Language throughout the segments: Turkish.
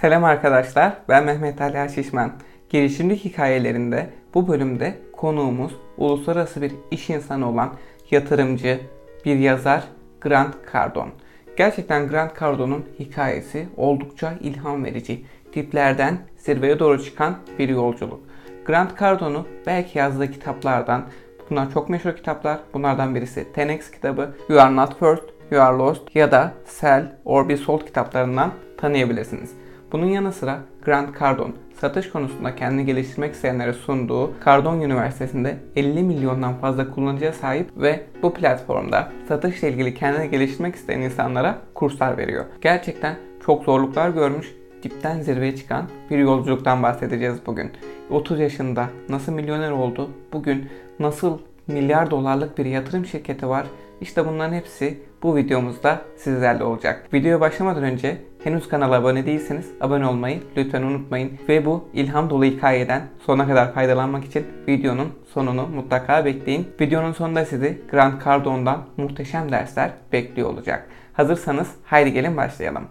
Selam arkadaşlar, ben Mehmet Ali Şişman. Girişimci hikayelerinde bu bölümde konuğumuz uluslararası bir iş insanı olan yatırımcı, bir yazar Grant Cardone. Gerçekten Grant Cardone'un hikayesi oldukça ilham verici. Diplerden zirveye doğru çıkan bir yolculuk. Grant Cardone'u belki yazdığı kitaplardan, bunlar çok meşhur kitaplar. Bunlardan birisi 10X kitabı, You Are Not First, You Are Lost ya da Sell or Be Sold kitaplarından tanıyabilirsiniz. Bunun yanı sıra Grant Cardone, satış konusunda kendini geliştirmek isteyenlere sunduğu Cardone Üniversitesi'nde 50 milyondan fazla kullanıcıya sahip ve bu platformda satışla ilgili kendini geliştirmek isteyen insanlara kurslar veriyor. Gerçekten çok zorluklar görmüş, dipten zirveye çıkan bir yolculuktan bahsedeceğiz bugün. 30 yaşında nasıl milyoner oldu, bugün nasıl milyar dolarlık bir yatırım şirketi var, İşte bunların hepsi bu videomuzda sizlerle olacak. Videoya başlamadan önce henüz kanala abone değilseniz abone olmayı lütfen unutmayın. Ve bu ilham dolu hikayeden sona kadar faydalanmak için videonun sonunu mutlaka bekleyin. Videonun sonunda sizi Grant Cardone'dan muhteşem dersler bekliyor olacak. Hazırsanız haydi gelin başlayalım.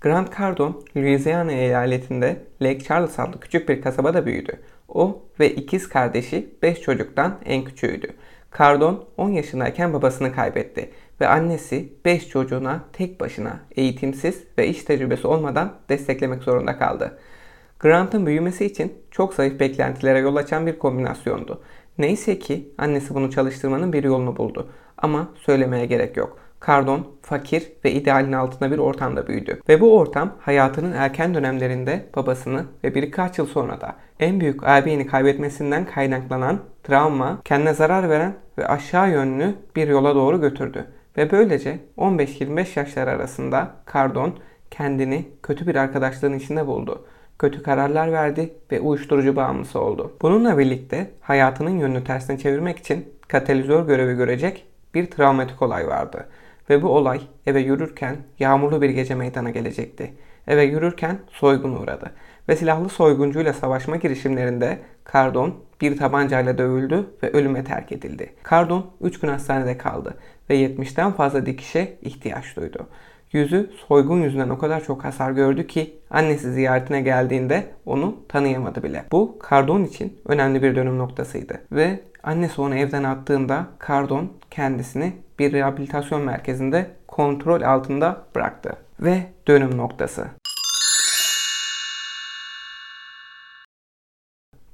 Grant Cardone, Louisiana eyaletinde Lake Charles adlı küçük bir kasabada büyüdü. O ve ikiz kardeşi 5 çocuktan en küçüğüydü. Cardone 10 yaşındayken babasını kaybetti ve annesi 5 çocuğuna tek başına eğitimsiz ve iş tecrübesi olmadan desteklemek zorunda kaldı. Grant'ın büyümesi için çok zayıf beklentilere yol açan bir kombinasyondu. Neyse ki annesi bunu çalıştırmanın bir yolunu buldu. Ama söylemeye gerek yok. Cardon fakir ve idealin altında bir ortamda büyüdü. Ve bu ortam hayatının erken dönemlerinde babasını ve birkaç yıl sonra da en büyük ağabeyini kaybetmesinden kaynaklanan travma, kendine zarar veren ve aşağı yönlü bir yola doğru götürdü. Ve böylece 15-25 yaşlar arasında Cardon kendini kötü bir arkadaşlığın içinde buldu. Kötü kararlar verdi ve uyuşturucu bağımlısı oldu. Bununla birlikte hayatının yönünü tersine çevirmek için katalizör görevi görecek bir travmatik olay vardı. Ve bu olay eve yürürken yağmurlu bir gece meydana gelecekti. Eve yürürken soygun uğradı. Ve silahlı soyguncuyla savaşma girişimlerinde Cardon bir tabancayla dövüldü ve ölüme terk edildi. Cardon 3 gün hastanede kaldı ve 70'ten fazla dikişe ihtiyaç duydu. Yüzü soygun yüzünden o kadar çok hasar gördü ki annesi ziyaretine geldiğinde onu tanıyamadı bile. Bu Cardon için önemli bir dönüm noktasıydı ve annesi onu evden attığında Cardon kendisini bir rehabilitasyon merkezinde kontrol altında bıraktı. Ve dönüm noktası.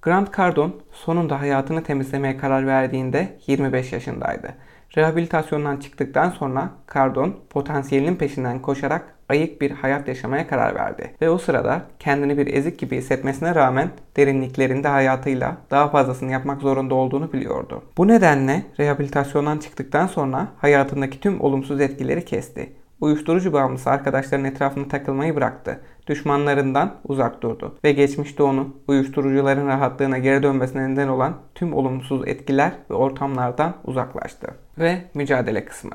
Grant Cardone sonunda hayatını temizlemeye karar verdiğinde 25 yaşındaydı. Rehabilitasyondan çıktıktan sonra Cardone potansiyelinin peşinden koşarak ayık bir hayat yaşamaya karar verdi. Ve o sırada kendini bir ezik gibi hissetmesine rağmen derinliklerinde hayatıyla daha fazlasını yapmak zorunda olduğunu biliyordu. Bu nedenle rehabilitasyondan çıktıktan sonra hayatındaki tüm olumsuz etkileri kesti. Uyuşturucu bağımlısı arkadaşların etrafında takılmayı bıraktı. Düşmanlarından uzak durdu ve geçmişte onu uyuşturucuların rahatlığına geri dönmesine neden olan tüm olumsuz etkiler ve ortamlardan uzaklaştı. Ve mücadele kısmı.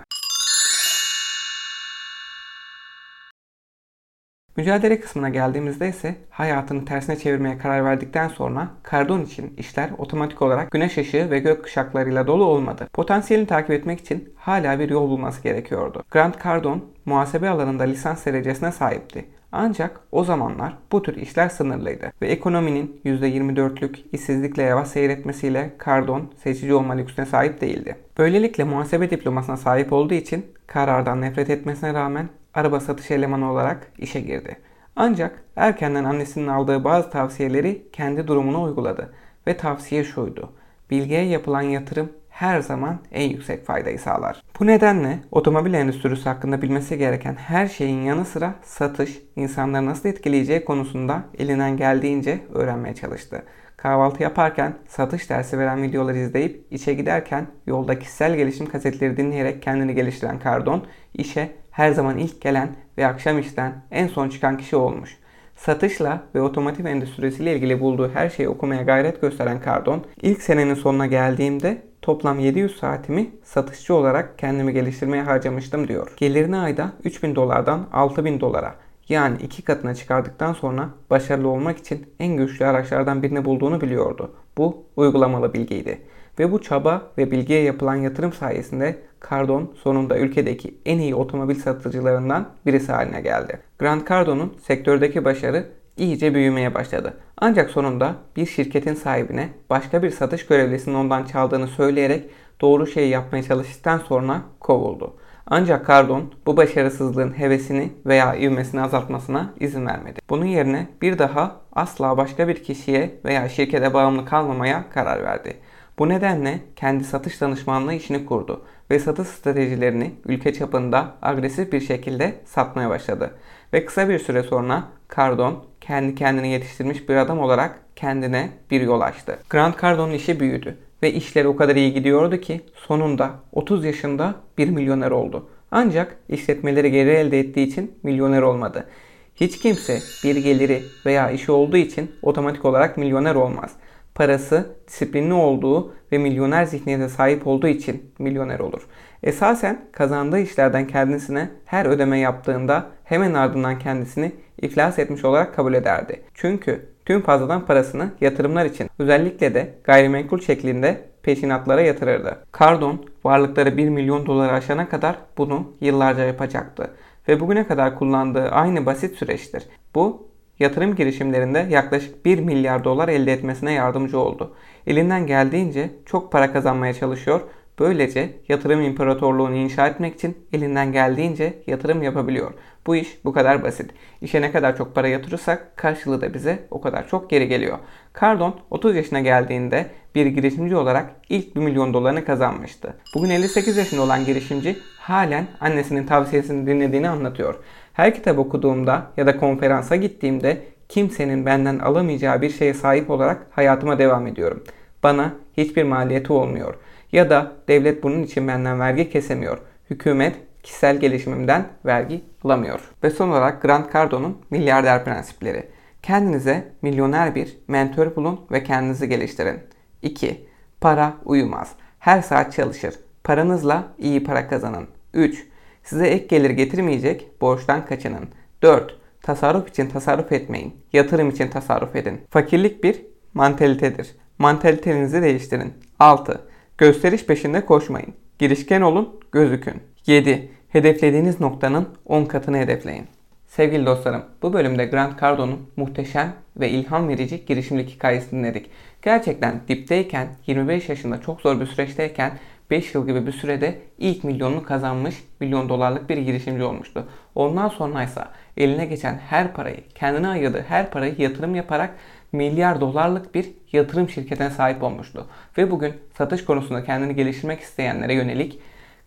Mücadele kısmına geldiğimizde ise hayatını tersine çevirmeye karar verdikten sonra Cardone için işler otomatik olarak güneş ışığı ve gök kuşaklarıyla dolu olmadı. Potansiyelini takip etmek için hala bir yol bulması gerekiyordu. Grant Cardone muhasebe alanında lisans derecesine sahipti. Ancak o zamanlar bu tür işler sınırlıydı ve ekonominin %24'lük işsizlikle yavaş seyretmesiyle Cardone seçici olma lüksüne sahip değildi. Böylelikle muhasebe diplomasına sahip olduğu için karardan nefret etmesine rağmen araba satış elemanı olarak işe girdi. Ancak erkenden annesinin aldığı bazı tavsiyeleri kendi durumuna uyguladı ve tavsiye şuydu. Bilgiye yapılan yatırım her zaman en yüksek faydayı sağlar. Bu nedenle otomobil endüstrisi hakkında bilmesi gereken her şeyin yanı sıra satış, insanları nasıl etkileyeceği konusunda elinden geldiğince öğrenmeye çalıştı. Kahvaltı yaparken satış dersi veren videoları izleyip işe giderken yolda kişisel gelişim kasetleri dinleyerek kendini geliştiren Cardon işe her zaman ilk gelen ve akşam işten en son çıkan kişi olmuş. Satışla ve otomotiv endüstrisiyle ilgili bulduğu her şeyi okumaya gayret gösteren Cardon, ilk senenin sonuna geldiğimde toplam 700 saatimi satışçı olarak kendimi geliştirmeye harcamıştım diyor. Gelirini ayda 3000 dolardan 6000 dolara yani iki katına çıkardıktan sonra başarılı olmak için en güçlü araçlardan birini bulduğunu biliyordu. Bu uygulamalı bilgiydi. Ve bu çaba ve bilgiye yapılan yatırım sayesinde Cardone sonunda ülkedeki en iyi otomobil satıcılarından birisi haline geldi. Grant Cardone'un sektördeki başarı iyice büyümeye başladı. Ancak sonunda bir şirketin sahibine başka bir satış görevlisinin ondan çaldığını söyleyerek doğru şeyi yapmaya çalıştıktan sonra kovuldu. Ancak Cardone bu başarısızlığın hevesini veya ivmesini azaltmasına izin vermedi. Bunun yerine bir daha asla başka bir kişiye veya şirkete bağımlı kalmamaya karar verdi. Bu nedenle kendi satış danışmanlığı işini kurdu ve satış stratejilerini ülke çapında agresif bir şekilde satmaya başladı. Ve kısa bir süre sonra Cardone kendi kendini yetiştirmiş bir adam olarak kendine bir yol açtı. Grant Cardone'un işi büyüdü ve işleri o kadar iyi gidiyordu ki sonunda 30 yaşında bir milyoner oldu. Ancak işletmeleri geri elde ettiği için milyoner olmadı. Hiç kimse bir geliri veya işi olduğu için otomatik olarak milyoner olmaz. Parası, disiplinli olduğu ve milyoner zihniyete sahip olduğu için milyoner olur. Esasen kazandığı işlerden kendisine her ödeme yaptığında hemen ardından kendisini iflas etmiş olarak kabul ederdi. Çünkü tüm fazladan parasını yatırımlar için özellikle de gayrimenkul şeklinde peşinatlara yatırırdı. Cardon varlıkları 1 milyon doları aşana kadar bunu yıllarca yapacaktı ve bugüne kadar kullandığı aynı basit süreçtir. Bu yatırım girişimlerinde yaklaşık 1 milyar dolar elde etmesine yardımcı oldu. Elinden geldiğince çok para kazanmaya çalışıyor Böylece yatırım imparatorluğunu inşa etmek için elinden geldiğince yatırım yapabiliyor. Bu iş bu kadar basit. İşe ne kadar çok para yatırırsak karşılığı da bize o kadar çok geri geliyor. Cardon 30 yaşına geldiğinde bir girişimci olarak ilk 1 milyon dolarını kazanmıştı. Bugün 58 yaşında olan girişimci halen annesinin tavsiyesini dinlediğini anlatıyor. Her kitap okuduğumda ya da konferansa gittiğimde kimsenin benden alamayacağı bir şeye sahip olarak hayatıma devam ediyorum. Bana hiçbir maliyeti olmuyor. Ya da devlet bunun için benden vergi kesemiyor. Hükümet kişisel gelişimimden vergi alamıyor. Ve son olarak Grant Cardone'un milyarder prensipleri. Kendinize milyoner bir mentor bulun ve kendinizi geliştirin. 2. Para uyumaz. Her saat çalışır. Paranızla iyi para kazanın. 3. Size ek gelir getirmeyecek borçtan kaçının. 4. Tasarruf için tasarruf etmeyin. Yatırım için tasarruf edin. Fakirlik bir mantalitedir. Mantalitenizi değiştirin. 6. Gösteriş peşinde koşmayın. Girişken olun, gözükün. 7. Hedeflediğiniz noktanın 10 katını hedefleyin. Sevgili dostlarım, bu bölümde Grant Cardone'un muhteşem ve ilham verici girişimlik hikayesini dinledik. Gerçekten dipteyken, 25 yaşında çok zor bir süreçteyken 5 yıl gibi bir sürede ilk milyonunu kazanmış milyon dolarlık bir girişimci olmuştu. Ondan sonra ise eline geçen her parayı, kendine ayırdığı her parayı yatırım yaparak milyar dolarlık bir yatırım şirketine sahip olmuştu. Ve bugün satış konusunda kendini geliştirmek isteyenlere yönelik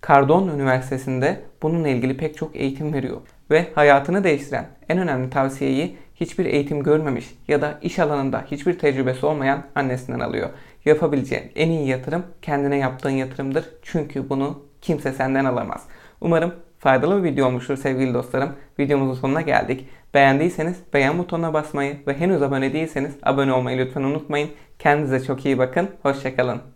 Cardone Üniversitesi'nde bununla ilgili pek çok eğitim veriyor. Ve hayatını değiştiren en önemli tavsiyeyi hiçbir eğitim görmemiş ya da iş alanında hiçbir tecrübesi olmayan annesinden alıyor. Yapabileceğin en iyi yatırım kendine yaptığın yatırımdır. Çünkü bunu kimse senden alamaz. Umarım faydalı bir video olmuştur sevgili dostlarım. Videomuzun sonuna geldik. Beğendiyseniz beğen butonuna basmayı ve henüz abone değilseniz abone olmayı lütfen unutmayın. Kendinize çok iyi bakın. Hoşçakalın.